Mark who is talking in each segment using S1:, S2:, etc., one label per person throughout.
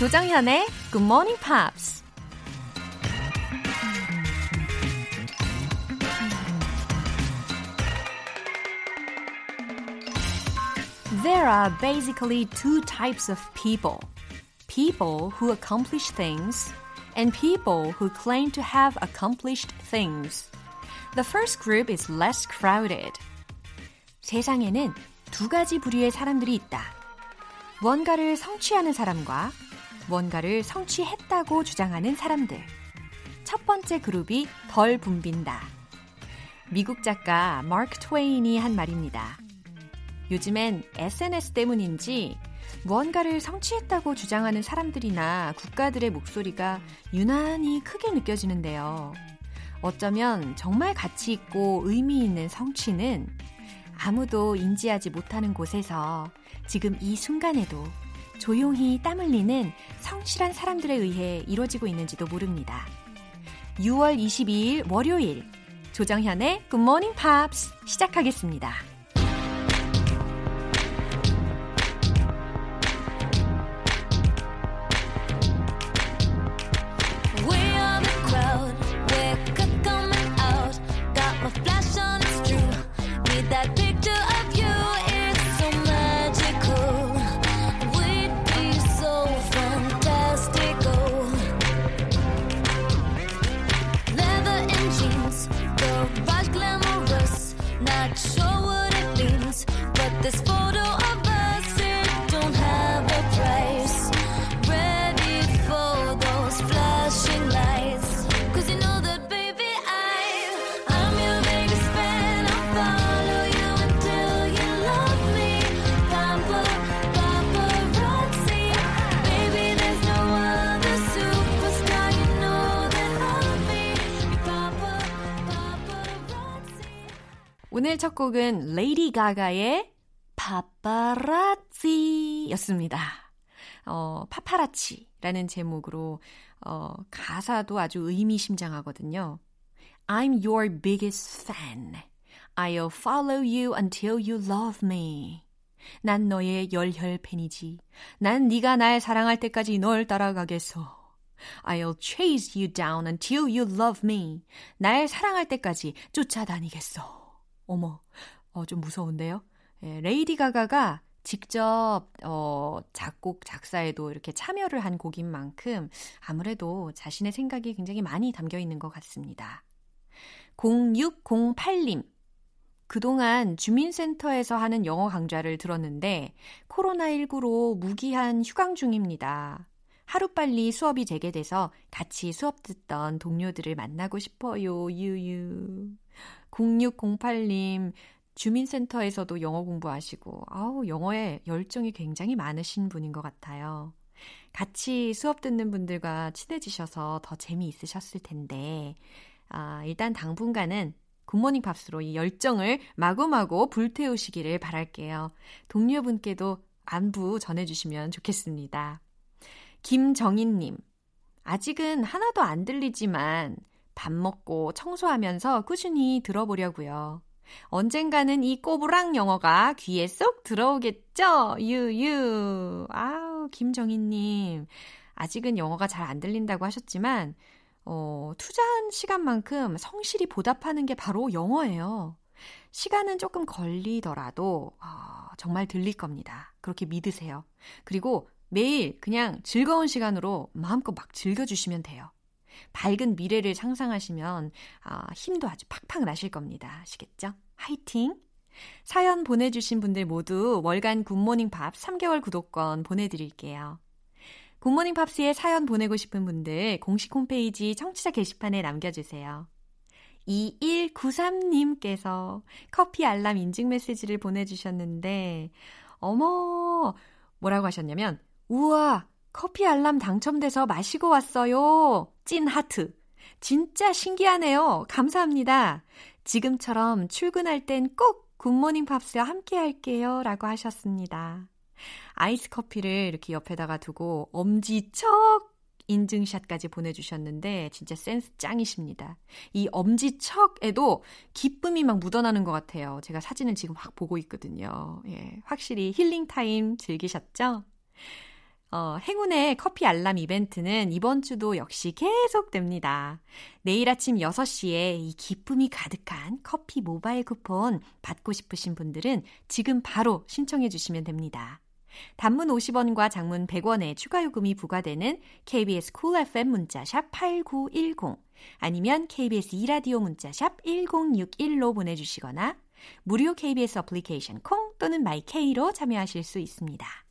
S1: 조정현의 Good Morning Pops. There are basically two types of people. People who accomplish things and people who claim to have accomplished things. The first group is less crowded. 세상에는 두 가지 부류의 사람들이 있다. 뭔가를 성취하는 사람과 뭔가를 성취했다고 주장하는 사람들. 첫 번째 그룹이 덜 붐빈다. 미국 작가 마크 트웨인이 한 말입니다. 요즘엔 SNS 때문인지 무언가를 성취했다고 주장하는 사람들이나 국가들의 목소리가 유난히 크게 느껴지는데요. 어쩌면 정말 가치 있고 의미 있는 성취는 아무도 인지하지 못하는 곳에서 지금 이 순간에도 조용히 땀 흘리는 성실한 사람들에 의해 이루어지고 있는지도 모릅니다. 6월 22일 월요일 조정현의 Morning Pops 시작하겠습니다. 첫 곡은 레이디 가가의 파파라치 였습니다. 어, 파파라치라는 제목으로 어, 가사도 아주 의미심장하거든요. I'm your biggest fan. I'll follow you until you love me. 난 너의 열혈 팬이지. 난 네가 날 사랑할 때까지 널 따라가겠어. I'll chase you down until you love me. 날 사랑할 때까지 쫓아다니겠어. 어머, 어, 좀 무서운데요? 예, 레이디 가가가 직접 어, 작곡 작사에도 이렇게 참여를 한 곡인 만큼 아무래도 자신의 생각이 굉장히 많이 담겨 있는 것 같습니다. 0608님. 그동안 주민센터에서 하는 영어 강좌를 들었는데 코로나19로 무기한 휴강 중입니다. 하루빨리 수업이 재개돼서 같이 수업 듣던 동료들을 만나고 싶어요. 유유. 0608님, 주민센터에서도 영어 공부하시고, 아우, 영어에 열정이 굉장히 많으신 분인 것 같아요. 같이 수업 듣는 분들과 친해지셔서 더 재미있으셨을 텐데, 아, 일단 당분간은 굿모닝 팝스로 이 열정을 마구마구 불태우시기를 바랄게요. 동료분께도 안부 전해주시면 좋겠습니다. 김정인님, 아직은 하나도 안 들리지만 밥 먹고 청소하면서 꾸준히 들어보려고요. 언젠가는 이 꼬부랑 영어가 귀에 쏙 들어오겠죠? 유유. 아우, 김정희님. 아직은 영어가 잘 안 들린다고 하셨지만, 어, 투자한 시간만큼 성실히 보답하는 게 바로 영어예요. 시간은 조금 걸리더라도, 어, 정말 들릴 겁니다. 그렇게 믿으세요. 그리고 매일 그냥 즐거운 시간으로 마음껏 막 즐겨주시면 돼요. 밝은 미래를 상상하시면 아, 힘도 아주 팍팍 나실 겁니다. 아시겠죠? 화이팅! 사연 보내주신 분들 모두 월간 굿모닝 팝 3개월 구독권 보내드릴게요. 굿모닝 팝스에 사연 보내고 싶은 분들 공식 홈페이지 청취자 게시판에 남겨주세요. 2193님께서 커피 알람 인증 메시지를 보내주셨는데, 어머, 뭐라고 하셨냐면, 우와, 커피 알람 당첨돼서 마시고 왔어요. 찐 하트. 진짜 신기하네요. 감사합니다. 지금처럼 출근할 땐 꼭 굿모닝 팝스와 함께 할게요. 라고 하셨습니다. 아이스 커피를 이렇게 옆에다가 두고 엄지척 인증샷까지 보내주셨는데 진짜 센스 짱이십니다. 이 엄지척에도 기쁨이 막 묻어나는 것 같아요. 제가 사진을 지금 확 보고 있거든요. 예, 확실히 힐링 타임 즐기셨죠? 어, 행운의 커피 알람 이벤트는 이번 주도 역시 계속됩니다. 내일 아침 6시에 이 기쁨이 가득한 커피 모바일 쿠폰 받고 싶으신 분들은 지금 바로 신청해 주시면 됩니다. 단문 50원과 장문 100원의 추가 요금이 부과되는 KBS Cool FM 문자샵 8910 아니면 KBS 이라디오 문자샵 1061로 보내주시거나 무료 KBS 어플리케이션 콩 또는 마이케이로 참여하실 수 있습니다.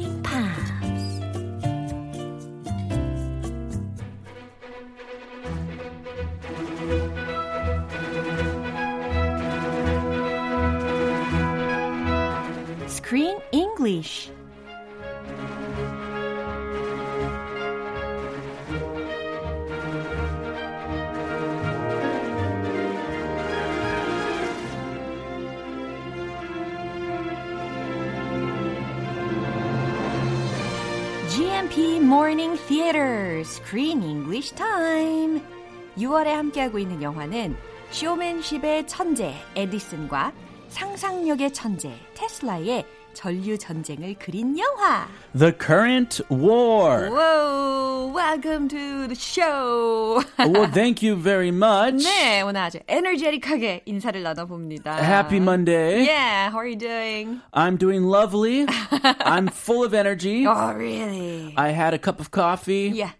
S1: Screen English Time 6월에 함께하고 있는 영화는 쇼맨십의 천재 에디슨과 상상력의 천재 테슬라의 전류 전쟁을 그린 영화.
S2: The Current War.
S1: Whoa, welcome to the show.
S2: well, thank you very much.
S1: 네, 오늘 아주 에너제틱하게 인사를 나눠봅니다.
S2: Happy Monday.
S1: Yeah, how are you doing?
S2: I'm doing lovely. I'm full of energy.
S1: Oh, really?
S2: I had a cup of coffee.
S1: Yeah.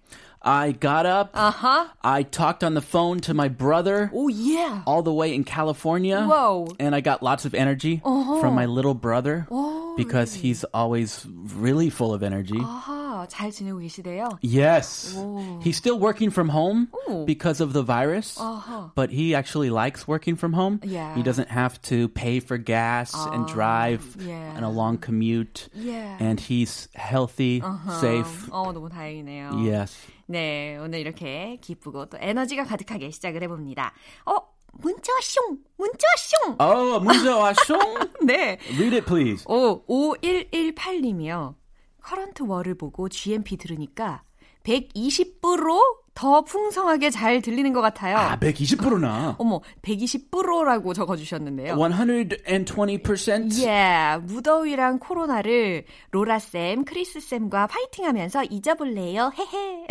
S2: I got up.
S1: Uh-huh.
S2: I talked on the phone to my brother.
S1: Oh, yeah.
S2: All the way in California.
S1: Whoa.
S2: And I got lots of energy from my little brother
S1: Oh,
S2: because he's always really full of energy.
S1: 아하, 잘 지내고 계시대요?
S2: Yes. He's still working from home
S1: Ooh.
S2: because of the virus,
S1: Uh-huh.
S2: but he actually likes working from home.
S1: Yeah.
S2: He doesn't have to pay for gas and drive
S1: yeah.
S2: and a long commute.
S1: Yeah.
S2: And he's healthy, safe.
S1: 어, 너무 다행이네요.
S2: Yes.
S1: 네, 오늘 이렇게 기쁘고 또 에너지가 가득하게 시작을 해봅니다. 어, 문자 숑! 문자 숑!
S2: Oh, 문자 왔쇼?
S1: 네.
S2: Read it, please.
S1: 오, 5118님이요. Current World를 보고 GMP 들으니까 120%로 더 풍성하게 잘 들리는 것 같아요.
S2: 아, 120%나.
S1: 어머, 120%라고 적어주셨는데요.
S2: 120%?
S1: 예, 무더위랑 코로나를 로라쌤, 크리스쌤과 파이팅하면서 잊어볼래요? 헤헤.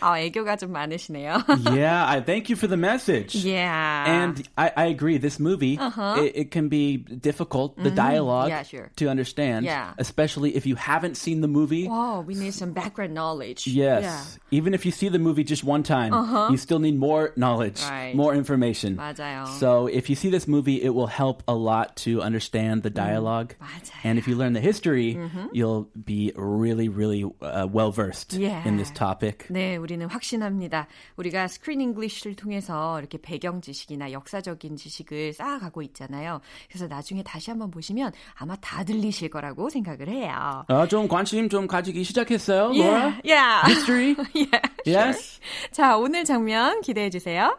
S1: 아, 애교가 좀 많으시네요.
S2: yeah, I thank you for the message.
S1: yeah.
S2: And I, I agree. This movie, it, it can be difficult, the dialogue
S1: Yeah, sure.
S2: to understand,
S1: Yeah.
S2: especially if you haven't seen the movie.
S1: wow, we need some background knowledge.
S2: Yes.
S1: Yeah.
S2: Even if you see the movie just one time, you still need more knowledge,
S1: Right.
S2: more information.
S1: 맞아요.
S2: So if you see this movie, it will help a lot to understand the dialogue.
S1: 맞아요.
S2: And if you learn the history, you'll be really, really uh, well versed
S1: Yeah.
S2: in this topic.
S1: 네, 우리는 확신합니다. 우리가 스크린 잉글리시를 통해서 이렇게 배경 지식이나 역사적인 지식을 쌓아가고 있잖아요. 그래서 나중에 다시 한번 보시면 아마 다 들리실 거라고 생각을 해요.
S2: 어, 좀 관심 좀 가지기 시작했어요, Laura?
S1: Yeah, yeah.
S2: History?
S1: yeah,
S2: Yes?
S1: 자, 오늘 장면 기대해 주세요.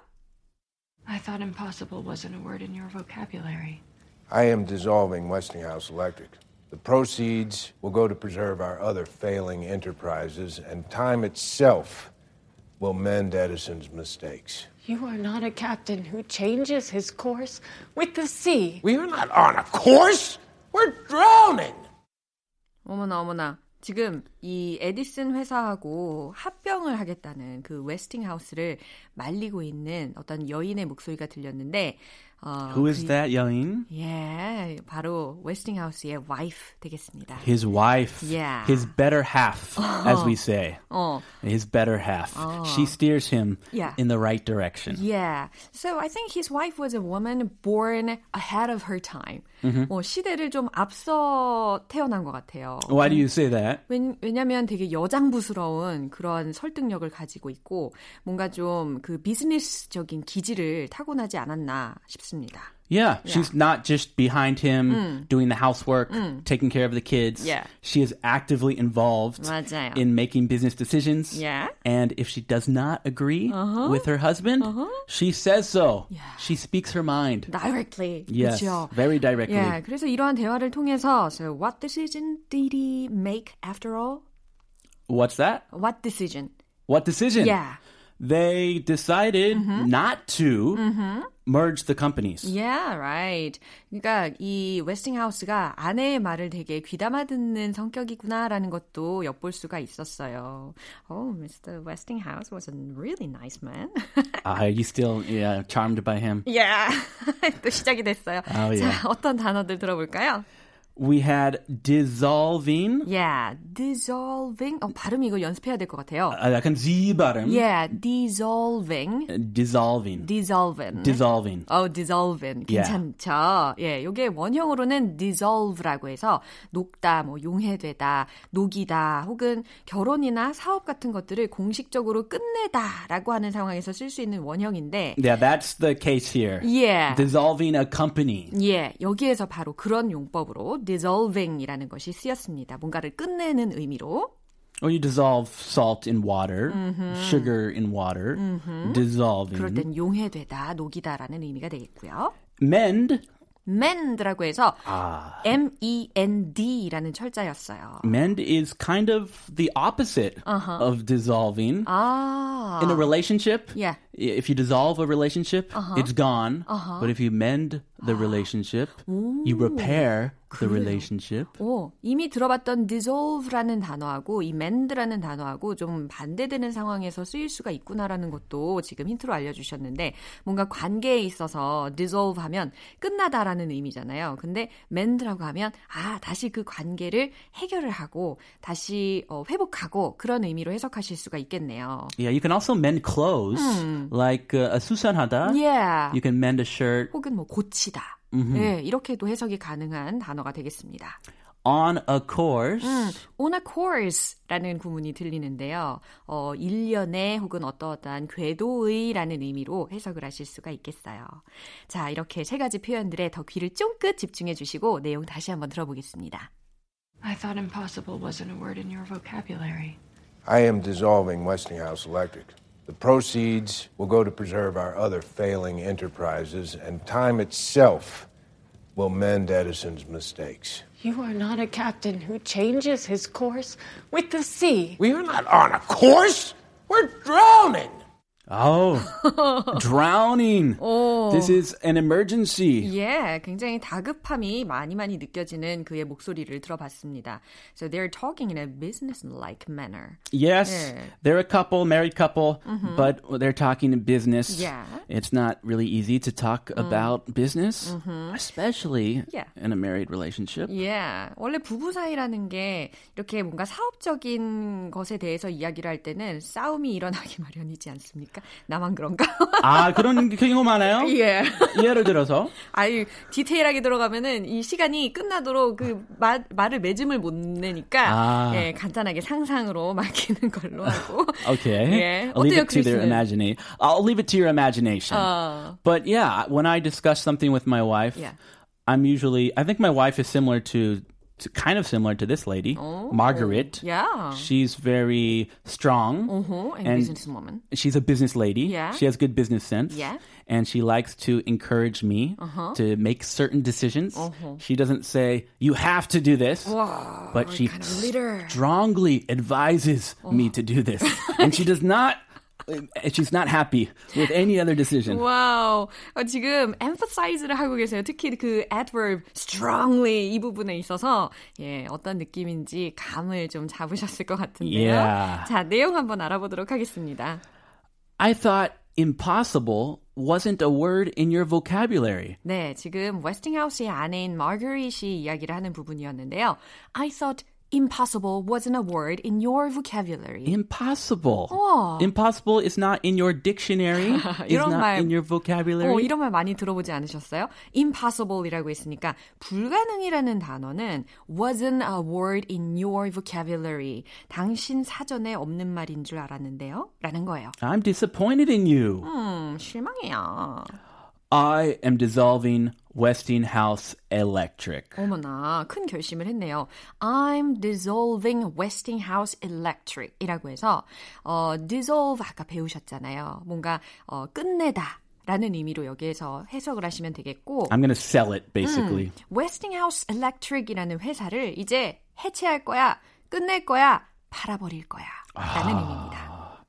S3: I thought impossible wasn't a word in your vocabulary.
S4: I am dissolving Westinghouse Electric. The proceeds will go to preserve our other failing enterprises, and time itself will mend Edison's mistakes.
S3: You are not a captain who changes his course with the sea.
S4: We are not on a course! We're drowning!
S1: 어머나 어머나. 지금 이 에디슨 회사하고 합병을 하겠다는 그 웨스팅하우스를 말리고 있는 어떤 여인의 목소리가 들렸는데 어,
S2: Who is
S1: 그-
S2: that 여인?
S1: 예, 바로 웨스팅하우스의 와이프 되겠습니다.
S2: His wife.
S1: Yeah.
S2: His better half, as we say.
S1: 어,
S2: His better half. She steers him
S1: Yeah.
S2: in the right direction.
S1: yeah. So I think his wife was a woman born ahead of her time. 어, 시대를 좀 앞서 태어난 것 같아요.
S2: Why do you say that?
S1: 왜, 왜냐면 되게 여장부스러운 그런 설득력을 가지고 있고 뭔가 좀 그 비즈니스적인 기질을 타고나지 않았나 싶습니다.
S2: Yeah, she's not just behind him doing the housework, taking care of the kids.
S1: Yeah.
S2: She is actively involved
S1: 맞아요.
S2: in making business decisions.
S1: Yeah.
S2: And if she does not agree with her husband, she says so. She speaks her mind.
S1: directly.
S2: Yes,
S1: 그렇죠?
S2: very directly.
S1: 예, 그래서 이러한 대화를 통해서 so what decision did he make after all?
S2: What's that?
S1: What decision?
S2: What decision?
S1: Yeah.
S2: They decided not to merge the companies.
S1: Yeah, right. 그러니까 이 웨스팅하우스가 아내의 말을 되게 귀담아 듣는 성격이구나라는 것도 엿볼 수가 있었어요. Oh, Mr. Westinghouse was a really nice man.
S2: Are you still yeah, charmed by him?
S1: yeah. 또 시작이 됐어요.
S2: Oh, yeah.
S1: 자, 어떤 단어들 들어볼까요?
S2: We had dissolving.
S1: Yeah, dissolving. 어, 발음 이거 연습해야 될 것 같아요.
S2: 아, 약간 Z 발음.
S1: Yeah, dissolving.
S2: Dissolving.
S1: dissolving.
S2: Dissolving.
S1: 어, dissolving. 괜찮죠? 예, 요게 원형으로는 dissolve라고 해서 녹다, 뭐 용해되다, 녹이다, 혹은 결혼이나 사업 같은 것들을 공식적으로 끝내다라고 하는 상황에서 쓸 수 있는 원형인데,
S2: Yeah, that's the case here.
S1: 예.
S2: Dissolving a company.
S1: 예, 여기에서 바로 그런 용법으로 dissolving이라는 것이 쓰였습니다. 뭔가를 끝내는 의미로.
S2: Or you dissolve salt in water, sugar in water, dissolving.
S1: 그럴 땐 용해되다, 녹이다라는 의미가 되겠고요.
S2: Mend.
S1: mend라고 해서 M-E-N-D라는 철자였어요.
S2: Mend is kind of the opposite of dissolving.
S1: 아,
S2: In a relationship,
S1: Yeah.
S2: If you dissolve a relationship, it's gone. But if you mend the relationship, you repair the relationship.
S1: 오, 이미 들어봤던 dissolve라는 단어하고 이 mend라는 단어하고 좀 반대되는 상황에서 쓰일 수가 있구나라는 것도 지금 힌트로 알려주셨는데 뭔가 관계에 있어서 dissolve 하면 끝나다라는 의미잖아요. 근데 mend라고 하면 아 다시 그 관계를 해결을 하고 다시 어, 회복하고 그런 의미로 해석하실 수가 있겠네요.
S2: Yeah, you can also mend clothes, like uh, a 수선하다.
S1: Yeah.
S2: You can mend a shirt
S1: 혹은 뭐 고치다. 네, 이렇게도 해석이 가능한 단어가 되겠습니다.
S2: on a course.
S1: on a course라는 구문이 들리는데요. 어, 일련의 혹은 어떠어떠한 궤도의라는 의미로 해석을 하실 수가 있겠어요. 자, 이렇게 세 가지 표현들에 더 귀를 쫑긋 집중해 주시고 내용 다시 한번 들어보겠습니다.
S3: I thought impossible wasn't a word in your vocabulary.
S4: I am dissolving Westinghouse Electric. The proceeds will go to preserve our other failing enterprises, and time itself will mend Edison's mistakes.
S3: You are not a captain who changes his course with the sea.
S4: We are not on a course. We're drowning.
S2: Oh, drowning. This is an emergency.
S1: 예, 굉장히 다급함이 많이 많이 느껴지는 그의 목소리를 들어봤습니다. So they're talking in a business-like manner.
S2: Yes,
S1: Yeah.
S2: they're a couple, married couple, but they're talking in business.
S1: Yeah.
S2: It's not really easy to talk about business, especially
S1: Yeah.
S2: in a married relationship.
S1: 예, 원래 부부 사이라는 게 이렇게 뭔가 사업적인 것에 대해서 이야기를 할 때는 싸움이 일어나기 마련이지 않습 니까? 나만 그런가?
S2: 아, 그런 경우 많아요?
S1: 예.
S2: 예를 들어서
S1: 아유, 디테일하게 들어가면은 이 시간이 끝나도록 그 말, 말을 매짐을 못 내니까
S2: 아.
S1: 예, 간단하게 상상으로 맡기는 걸로 하고.
S2: Okay.
S1: 예.
S2: I'll leave it to their imagination. I'll leave it to your imagination.
S1: 어,
S2: But yeah, when I discuss something with my wife,
S1: Yeah.
S2: I'm usually, I think my wife is similar to kind of similar to this lady, Margaret.
S1: yeah.
S2: She's very strong.
S1: Uh-huh, and,
S2: And-
S1: businesswoman.
S2: She's a business lady.
S1: Yeah.
S2: She has good business sense.
S1: Yeah.
S2: And she likes to encourage me to make certain decisions. She doesn't say, you have to do this.
S1: Wow,
S2: but she
S1: kind of
S2: strongly advises me to do this. and she does not, she's not happy with any other decision.
S1: 와우. 어, 지금 emphasize를 하고 계세요. 특히 그 adverb strongly 이 부분에 있어서 예, 어떤 느낌인지 감을 좀 잡으셨을 것 같은데요.
S2: Yeah.
S1: 자, 내용 한번 알아보도록 하겠습니다.
S2: I thought impossible wasn't a word in your vocabulary.
S1: 네, 지금 웨스팅하우스의 아내인 마거릿이 이야기를 하는 부분이었는데요. I thought impossible wasn't a word in your vocabulary.
S2: Impossible.
S1: 우와.
S2: Impossible is not in your dictionary. is
S1: 이런
S2: not
S1: 말-
S2: in your vocabulary.
S1: 어, 이런 말 많이 들어보지 않으셨어요? impossible이라고 했으니까 불가능이라는 단어는 wasn't a word in your vocabulary. 당신 사전에 없는 말인 줄 알았는데요. 라는 거예요.
S2: I'm disappointed in you.
S1: 음, 실망해요.
S2: I am dissolving Westinghouse Electric.
S1: 어머나, 큰 결심을 했네요. I'm dissolving Westinghouse Electric 이라고 해서, 어, dissolve 아까 배우셨잖아요. 뭔가, 어, 끝내다. 라는 의미로 여기에서 해석을 하시면 되겠고
S2: I'm to sell it basically.
S1: 음, Westinghouse Electric이라는 회사를 이제 해체할 거야, 끝낼 거야, 팔아버릴 거야 라는 아, 의미입니다.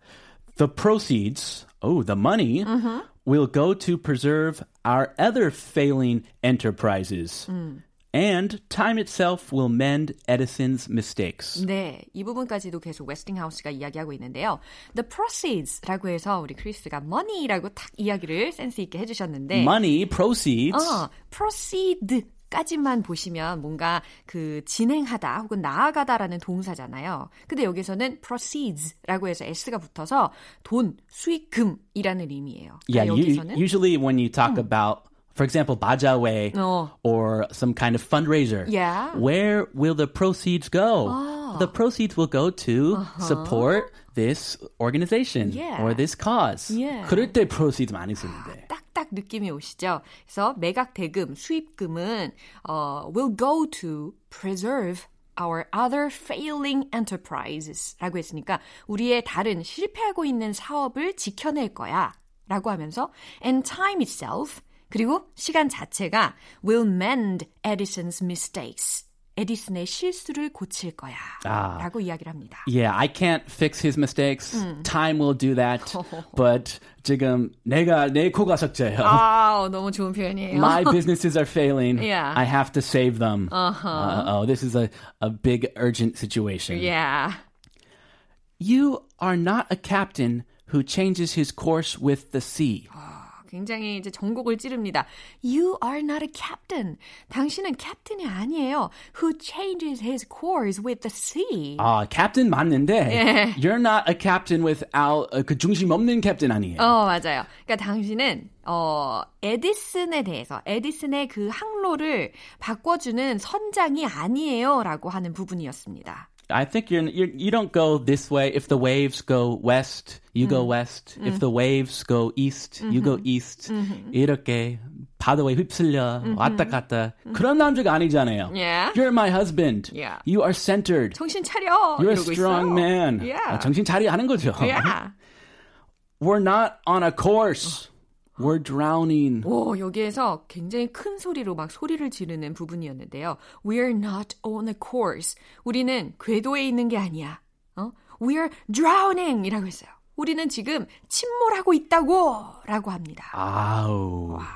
S2: The proceeds, oh, the money mm-hmm. will go to preserve our other failing enterprises. 음. And time itself will mend Edison's mistakes.
S1: 네, 이 부분까지도 계속 웨스팅하우스가 이야기하고 있는데요. The proceeds라고 해서 우리 크리스가 money라고 탁 이야기를 센스 있게 해주셨는데
S2: money, proceeds.
S1: 어, proceed 까지만 보시면 뭔가 그 진행하다 혹은 나아가다라는 동사잖아요. 근데 여기서는 proceeds라고 해서 s가 붙어서 돈, 수익금이라는 의미예요.
S2: 그러니까 yeah, 여기서는 you, usually when you talk 음. about for example, bajawe oh. or some kind of fundraiser.
S1: Yeah.
S2: Where will the proceeds go? Oh. The proceeds will go to uh-huh. support this organization yeah. or this cause.
S1: Yeah.
S2: 그럴 때 proceeds 많이 쓰는데.
S1: 딱 딱 느낌이 오시죠? 그래서 매각 대금, 수입금은 uh, will go to preserve our other failing enterprises 라고 했으니까 우리의 다른 실패하고 있는 사업을 지켜낼 거야 라고 하면서 and time itself 그리고 시간 자체가 will mend Edison's mistakes. 에디슨의 실수를 고칠 거야. 아, 라고 이야기를 합니다.
S2: Yeah, I can't fix his mistakes. 음. Time will do that. But 지금 내가 내 코가 석재요.
S1: 아, 너무 좋은 표현이에요.
S2: My businesses are failing.
S1: Yeah.
S2: I have to save them. Uh-huh. Uh, oh, this is a, a big urgent situation.
S1: Yeah.
S2: You are not a captain who changes his course with the sea.
S1: 굉장히 이제 전곡을 찌릅니다. You are not a captain. 당신은 캡틴이 아니에요. Who changes his course with the sea.
S2: 아, 캡틴 맞는데 예. You're not a captain without 그 중심 없는 캡틴 아니에요.
S1: 어, 맞아요. 그러니까 당신은 어, 에디슨에 대해서 에디슨의 그 항로를 바꿔주는 선장이 아니에요라고 하는 부분이었습니다.
S2: I think you're, you're you don't go this way. If the waves go west, you mm. go west. Mm. If the waves go east, mm-hmm. you go east. Mm-hmm. 이렇게 바다에 휩쓸려 mm-hmm. 왔다 갔다. 그런 남자가 아니잖아요.
S1: Yeah.
S2: You're my husband.
S1: Yeah.
S2: You are centered.
S1: 정신 차려.
S2: You're a strong
S1: 있어.
S2: man.
S1: Yeah.
S2: 정신 차려 하는 거죠.
S1: Yeah.
S2: We're not on a course. We're drowning.
S1: 오, 여기에서 굉장히 큰 소리로 막 소리를 지르는 부분이었는데요. We're not on a course. 우리는 궤도에 있는 게 아니야. 어? We're drowning 이라고 했어요. 우리는 지금 침몰하고 있다고 라고 합니다.
S2: 아우. 와.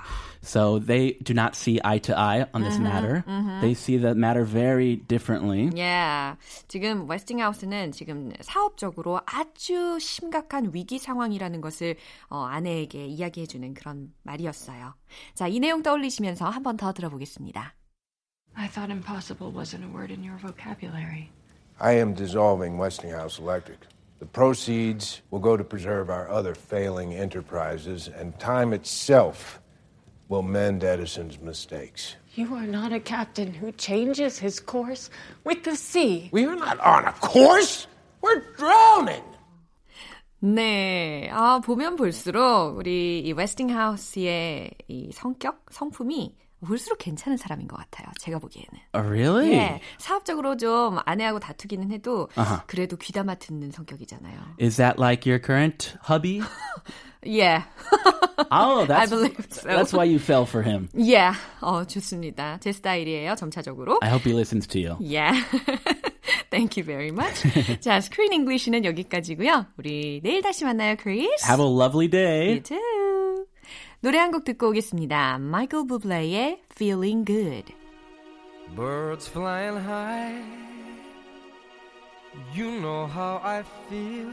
S2: So they do not see eye to eye on this mm-hmm, matter. Mm-hmm. They see the matter very differently.
S1: Yeah. 지금 웨스팅하우스는 지금 사업적으로 아주 심각한 위기 상황이라는 것을 어, 아내에게 이야기해 주는 그런 말이었어요. 자, 이 내용 떠올리시면서 한 번 더 들어보겠습니다.
S3: I thought impossible wasn't a word in your vocabulary.
S4: I am dissolving Westinghouse Electric. The proceeds will go to preserve our other failing enterprises, and time itself will mend Edison's mistakes.
S3: You are not a captain who changes his course with the sea.
S4: We are not on a course. We're drowning.
S1: 네, 아 보면 볼수록 우리 이 웨스팅하우스의 이 성격, 성품이 볼수록 괜찮은 사람인 것 같아요. 제가 보기에는.
S2: Oh, really?
S1: 네, 사업적으로 좀 아내하고 다투기는 해도 uh-huh. 그래도 귀담아 듣는 성격이잖아요.
S2: Is that like your current hubby?
S1: Yeah.
S2: oh, that's,
S1: I believe so.
S2: That's why you fell for him.
S1: Yeah. 어, 좋습니다. 제 스타일이에요, 점차적으로.
S2: I hope he listens to you.
S1: Yeah. Thank you very much. 자, Screen English는 여기까지고요. 우리 내일 다시 만나요, Chris.
S2: Have a lovely day.
S1: You too. 노래 한 곡 듣고 오겠습니다. 마이클 부블레의 Feeling Good.
S5: Birds flying high. You know how I feel.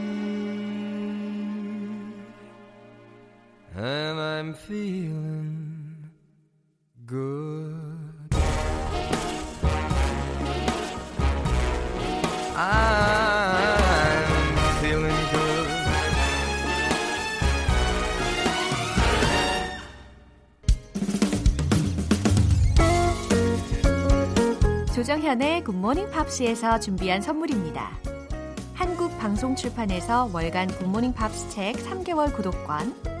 S5: And I'm feeling good. I'm feeling good.
S1: 조정현의 Good Morning Pops에서 준비한 선물입니다. 한국 방송 출판에서 월간 Good Morning Pops 책 3개월 구독권,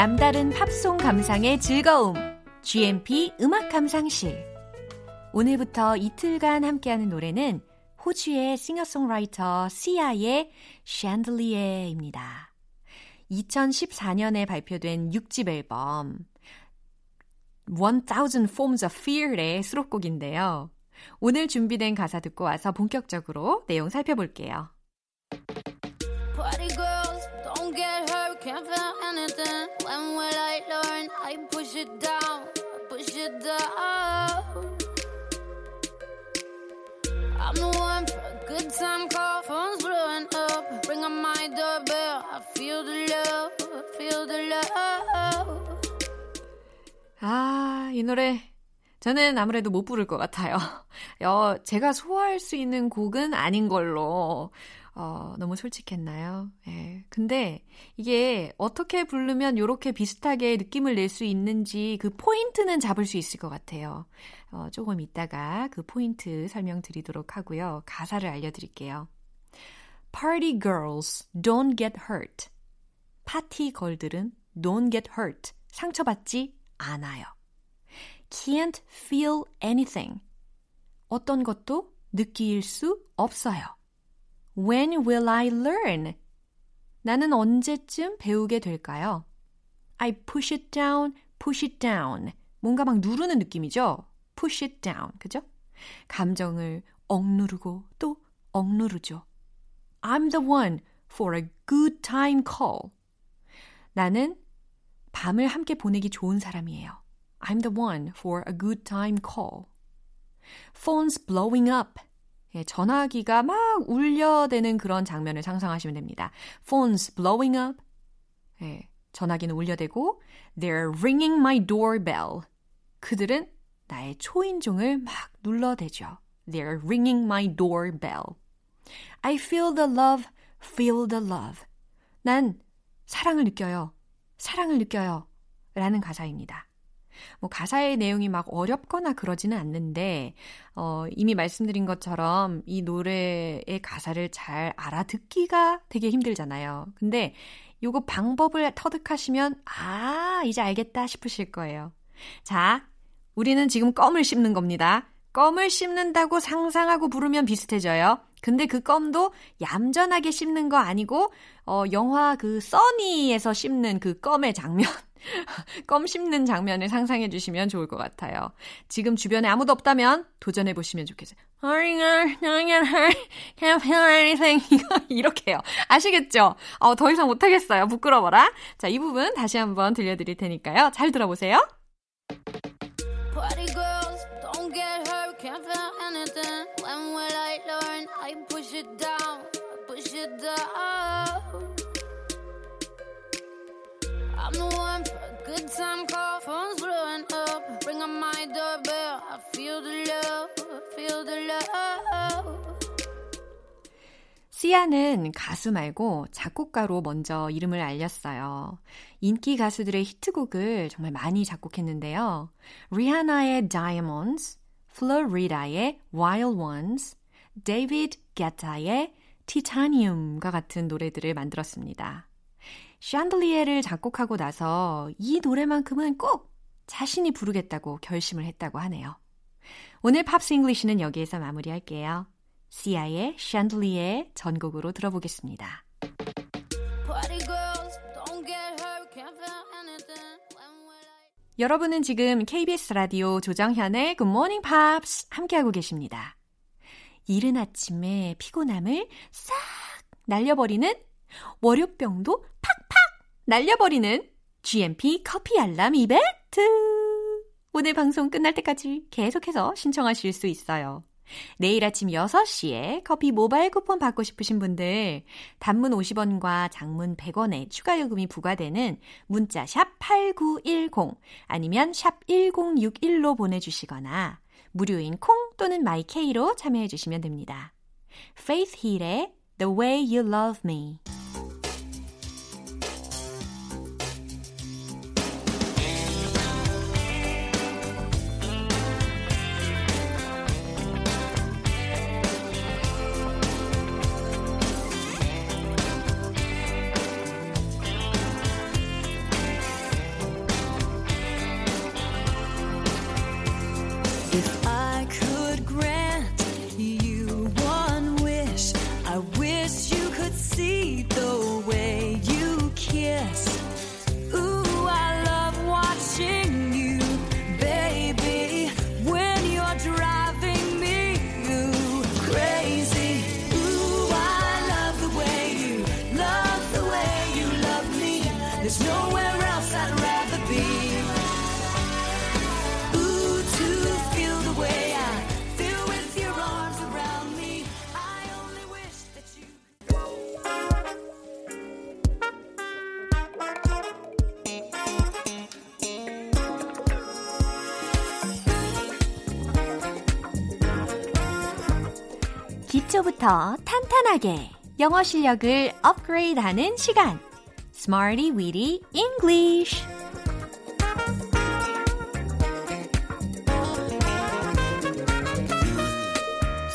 S1: 남다른 팝송 감상의 즐거움 GMP 음악 감상실 오늘부터 이틀간 함께하는 노래는 호주의 싱어송라이터 시아의 Chandelier입니다. 2014년에 발표된 6집 앨범 1000 Forms of Fear의 수록곡인데요. 오늘 준비된 가사 듣고 와서 본격적으로 내용 살펴볼게요.
S6: Party hurt, can't feel anything. When will I learn? I push it down, push it down. I'm the one for a good time call, phone's blowing up. Ring on my doorbell, I feel the love, feel the love.
S1: 아, 이 노래 저는 아무래도 못 부를 것 같아요. 어, 제가 소화할 수 있는 곡은 아닌 걸로 어, 너무 솔직했나요? 예. 근데 이게 어떻게 부르면 이렇게 비슷하게 느낌을 낼 수 있는지 그 포인트는 잡을 수 있을 것 같아요. 어, 조금 이따가 그 포인트 설명드리도록 하고요. 가사를 알려드릴게요. Party girls don't get hurt. 파티 걸들은 don't get hurt. 상처받지 않아요. Can't feel anything. 어떤 것도 느낄 수 없어요. When will I learn? 나는 언제쯤 배우게 될까요? I push it down, push it down. 뭔가 막 누르는 느낌이죠? push it down. 그죠? 감정을 억누르고 또 억누르죠. I'm the one for a good time call. 나는 밤을 함께 보내기 좋은 사람이에요. I'm the one for a good time call. Phone's blowing up. 예, 전화기가 막 울려대는 그런 장면을 상상하시면 됩니다. Phone's blowing up. 예, 전화기는 울려대고 They're ringing my doorbell. 그들은 나의 초인종을 막 눌러대죠. They're ringing my doorbell. I feel the love, feel the love. 난 사랑을 느껴요. 사랑을 느껴요. 라는 가사입니다. 뭐 가사의 내용이 막 어렵거나 그러지는 않는데 어, 이미 말씀드린 것처럼 이 노래의 가사를 잘 알아듣기가 되게 힘들잖아요. 근데 요거 방법을 터득하시면 아 이제 알겠다 싶으실 거예요. 자, 우리는 지금 껌을 씹는 겁니다. 껌을 씹는다고 상상하고 부르면 비슷해져요. 근데 그 껌도 얌전하게 씹는 거 아니고 어 영화 그 써니에서 씹는 그 껌의 장면 껌 씹는 장면을 상상해 주시면 좋을 것 같아요. 지금 주변에 아무도 없다면 도전해 보시면 좋겠어요. can't feel anything. 이렇게요. 아시겠죠? 어, 더 이상 못하겠어요. 부끄러워라. 자, 이 부분 다시 한번 들려드릴 테니까요. 잘 들어보세요.
S6: Party girls, don't get hurt, can't feel anything. When will I learn? I push it down, push it down. I'm the one for a good time call, phone's blowing up. Ring on my doorbell, I feel the love, feel the love.
S1: 시아는 가수 말고 작곡가로 먼저 이름을 알렸어요. 인기 가수들의 히트곡을 정말 많이 작곡했는데요. 리하나의 Diamonds, 플로리다의 Wild Ones, 데이비드 게타의 Titanium과 같은 노래들을 만들었습니다. Chandelier를 작곡하고 나서 이 노래만큼은 꼭 자신이 부르겠다고 결심을 했다고 하네요. 오늘 Pops English는 여기에서 마무리할게요. 시아의 샨들리의 전곡으로 들어보겠습니다. 여러분은 지금 KBS 라디오 조정현의 Good Morning Pops 함께하고 계십니다. 이른 아침에 피곤함을 싹 날려버리는 월요병도 팍팍 날려버리는 GMP 커피 알람 이벤트! 오늘 방송 끝날 때까지 계속해서 신청하실 수 있어요. 내일 아침 6시에 커피 모바일 쿠폰 받고 싶으신 분들 단문 50원과 장문 100원의 추가 요금이 부과되는 문자 샵 8910 아니면 샵 1061로 보내주시거나 무료인 콩 또는 마이케이로 참여해 주시면 됩니다. Faith Hill의 The Way You Love Me 기초부터 탄탄하게 영어 실력을 업그레이드하는 시간. Smarty Weedy English.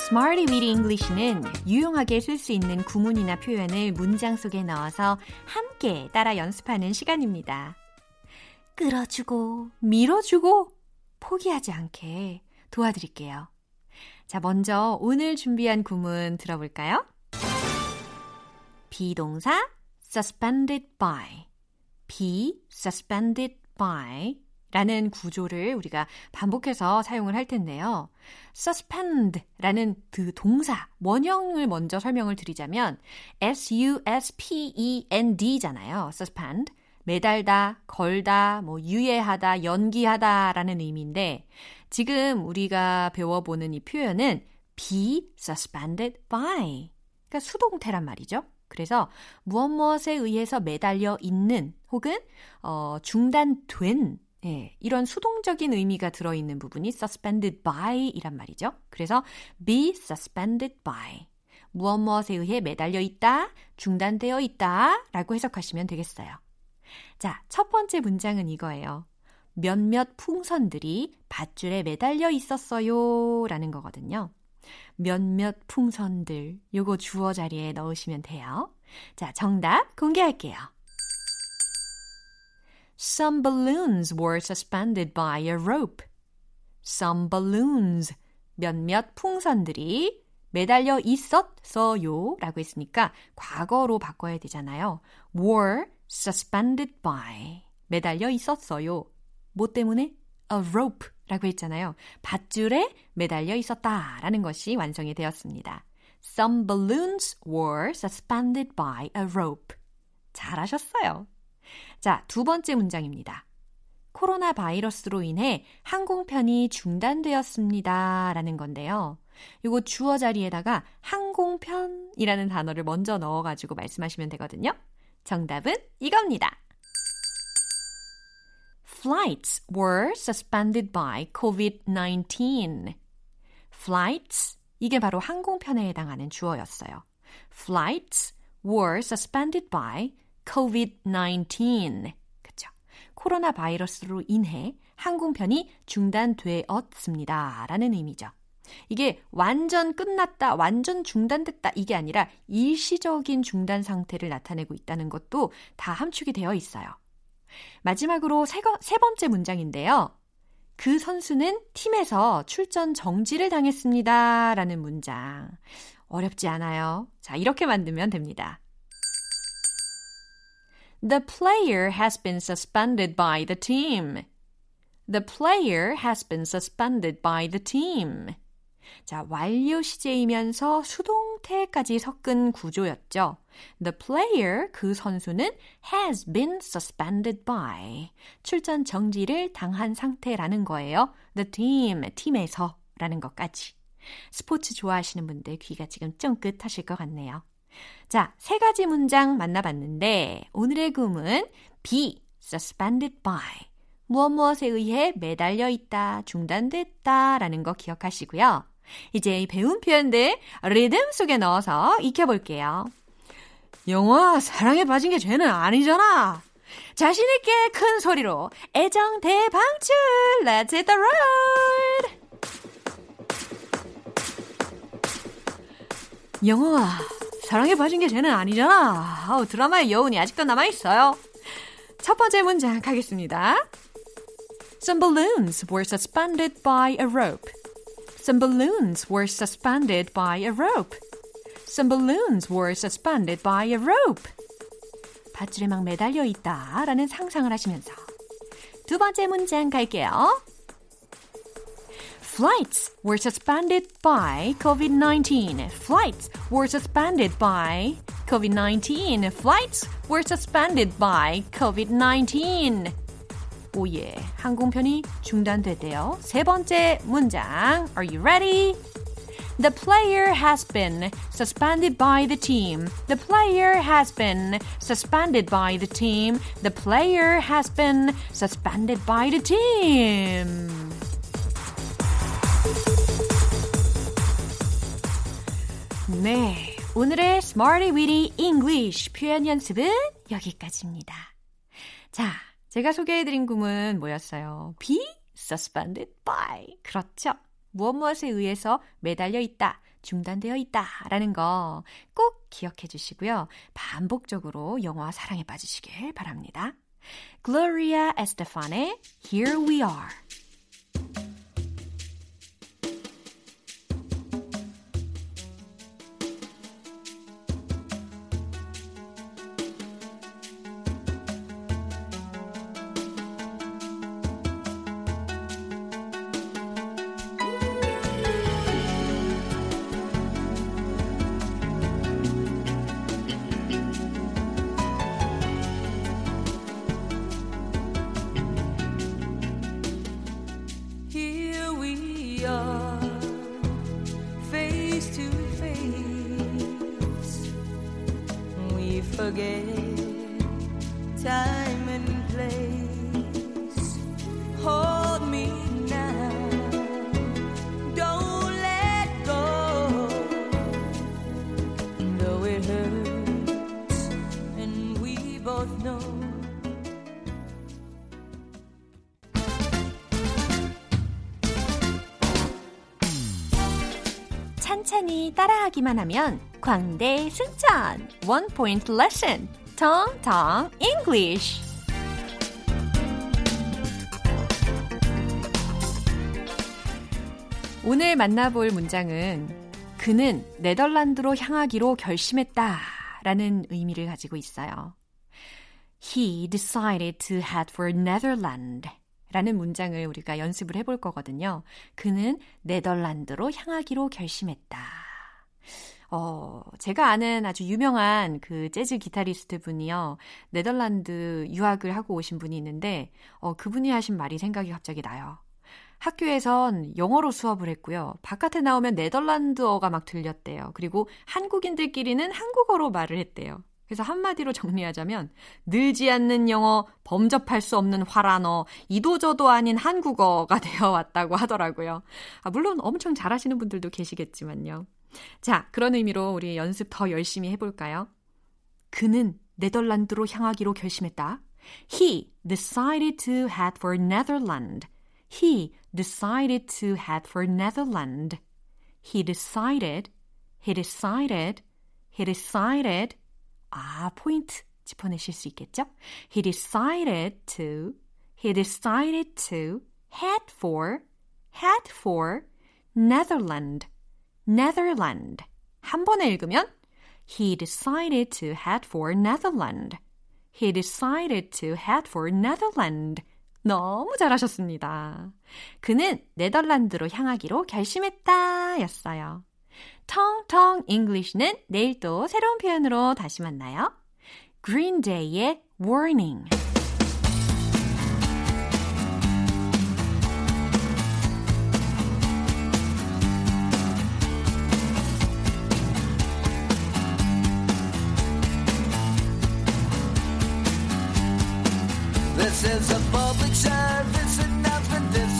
S1: Smarty Weedy English는 유용하게 쓸 수 있는 구문이나 표현을 문장 속에 넣어서 함께 따라 연습하는 시간입니다. 끌어주고, 밀어주고, 포기하지 않게 도와드릴게요. 자, 먼저 오늘 준비한 구문 들어볼까요? 비동사 suspended by, be suspended by 라는 구조를 우리가 반복해서 사용을 할 텐데요. suspend 라는 그 동사, 원형을 먼저 설명을 드리자면 s-u-s-p-e-n-d 잖아요. suspend. 매달다, 걸다, 뭐 유예하다, 연기하다 라는 의미인데 지금 우리가 배워보는 이 표현은 be suspended by. 그러니까 수동태란 말이죠. 그래서 무엇 무엇에 의해서 매달려 있는 혹은 어, 중단된 예, 이런 수동적인 의미가 들어있는 부분이 suspended by 이란 말이죠. 그래서 be suspended by. 무엇 무엇에 의해 매달려 있다, 중단되어 있다 라고 해석하시면 되겠어요. 자, 첫 번째 문장은 이거예요. 몇몇 풍선들이 밧줄에 매달려 있었어요. 라는 거거든요. 몇몇 풍선들. 요거 주어 자리에 넣으시면 돼요. 자, 정답 공개할게요. Some balloons were suspended by a rope. Some balloons. 몇몇 풍선들이 매달려 있었어요. 라고 했으니까 과거로 바꿔야 되잖아요. were suspended by. 매달려 있었어요. 뭐 때문에? a rope 라고 했잖아요. 밧줄에 매달려 있었다 라는 것이 완성이 되었습니다. Some balloons were suspended by a rope. 잘하셨어요. 자, 두 번째 문장입니다. 코로나 바이러스로 인해 항공편이 중단되었습니다. 라는 건데요. 이거 주어 자리에다가 항공편이라는 단어를 먼저 넣어가지고 말씀하시면 되거든요. 정답은 이겁니다. Flights were suspended by COVID-19. flights 이게 바로 항공편에 해당하는 주어였어요. flights were suspended by COVID-19. 그쵸? 코로나 바이러스로 인해 항공편이 중단되었습니다. 라는 의미죠. 이게 완전 끝났다, 완전 중단됐다, 이게 아니라 일시적인 중단 상태를 나타내고 있다는 것도 다 함축이 되어 있어요. 마지막으로 세, 세 번째 문장인데요. 그 선수는 팀에서 출전 정지를 당했습니다. 라는 문장. 어렵지 않아요. 자, 이렇게 만들면 됩니다. The player has been suspended by the team. The player has been suspended by the team. 자, 완료 시제이면서 수동 태까지 섞은 구조였죠. The player, 그 선수는 has been suspended by. 출전 정지를 당한 상태라는 거예요. The team, 팀에서 라는 것까지. 스포츠 좋아하시는 분들 귀가 지금 쫑긋하실 것 같네요. 자, 세 가지 문장 만나봤는데 오늘의 구문 be suspended by 무엇 무엇에 의해 매달려 있다, 중단됐다 라는 거 기억하시고요. 이제 배운 표현들 리듬 속에 넣어서 익혀볼게요. 영화 사랑에 빠진 게 죄는 아니잖아. 자신있게 큰 소리로 애정 대방출 Let's hit the road 영화 사랑에 빠진 게 죄는 아니잖아. 아우, 드라마의 여운이 아직도 남아있어요. 첫 번째 문장 가겠습니다. Some balloons were suspended by a rope. Some balloons were suspended by a rope. Some balloons were suspended by a rope. 밧줄에 막 매달려 있다 라는 상상을 하시면서 두 번째 문장 갈게요. Flights were suspended by COVID-19. Flights were suspended by COVID-19. Flights were suspended by COVID-19. 오예, 항공편이 중단됐대요. 세 번째 문장. Are you ready? The player has been suspended by the team. The player has been suspended by the team. The player has been suspended by the team. 네. 오늘의 Smarty Weedy English 표현 연습은 여기까지입니다. 자, 제가 소개해드린 구문 뭐였어요? be suspended by. 그렇죠. 무엇 무엇에 의해서 매달려 있다, 중단되어 있다 라는 거 꼭 기억해 주시고요. 반복적으로 영화 사랑에 빠지시길 바랍니다. Gloria Estefan의 Here We Are. 찬찬히 따라하기만 하면 광대 승천! One point lesson! 텅텅 English! 오늘 만나볼 문장은 그는 네덜란드로 향하기로 결심했다 라는 의미를 가지고 있어요. He decided to head for Netherlands 라는 문장을 우리가 연습을 해볼 거거든요. 그는 네덜란드로 향하기로 결심했다. 어, 제가 아는 아주 유명한 그 재즈 기타리스트 분이요. 네덜란드 유학을 하고 오신 분이 있는데, 어, 그분이 하신 말이 생각이 갑자기 나요. 학교에선 영어로 수업을 했고요. 바깥에 나오면 네덜란드어가 막 들렸대요. 그리고 한국인들끼리는 한국어로 말을 했대요. 그래서 한마디로 정리하자면 늘지 않는 영어, 범접할 수 없는 화란어, 이도저도 아닌 한국어가 되어 왔다고 하더라고요. 아, 물론 엄청 잘하시는 분들도 계시겠지만요. 자, 그런 의미로 우리 연습 더 열심히 해볼까요? 그는 네덜란드로 향하기로 결심했다. He decided to head for Netherlands. He decided to head for Netherlands. He decided, he decided, he decided. 아, 포인트 짚어내실 수 있겠죠? He decided to, he decided to head for, head for, Netherland, Netherland. 한 번에 읽으면 He decided to head for Netherland. He decided to head for Netherland. 너무 잘하셨습니다. 그는 네덜란드로 향하기로 결심했다 였어요. 텅텅 English는 내일 또 새로운 표현으로 다시 만나요. Green Day의 Warning.
S5: Is a public service announcement. This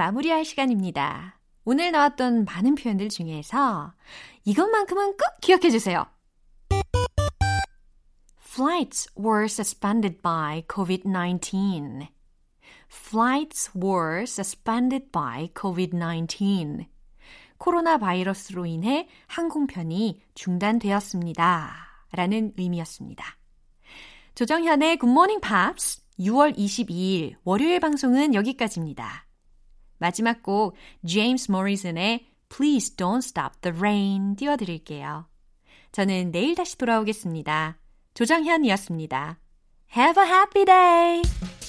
S1: 마무리할 시간입니다. 오늘 나왔던 많은 표현들 중에서 이것만큼은 꼭 기억해 주세요. Flights were suspended by COVID-19. Flights were suspended by COVID-19. 코로나 바이러스로 인해 항공편이 중단되었습니다. 라는 의미였습니다. 조정현의 굿모닝 팝스 6월 22일 월요일 방송은 여기까지입니다. 마지막 곡 제임스 모리슨의 Please Don't Stop the Rain 띄워드릴게요. 저는 내일 다시 돌아오겠습니다. 조정현이었습니다. Have a happy day!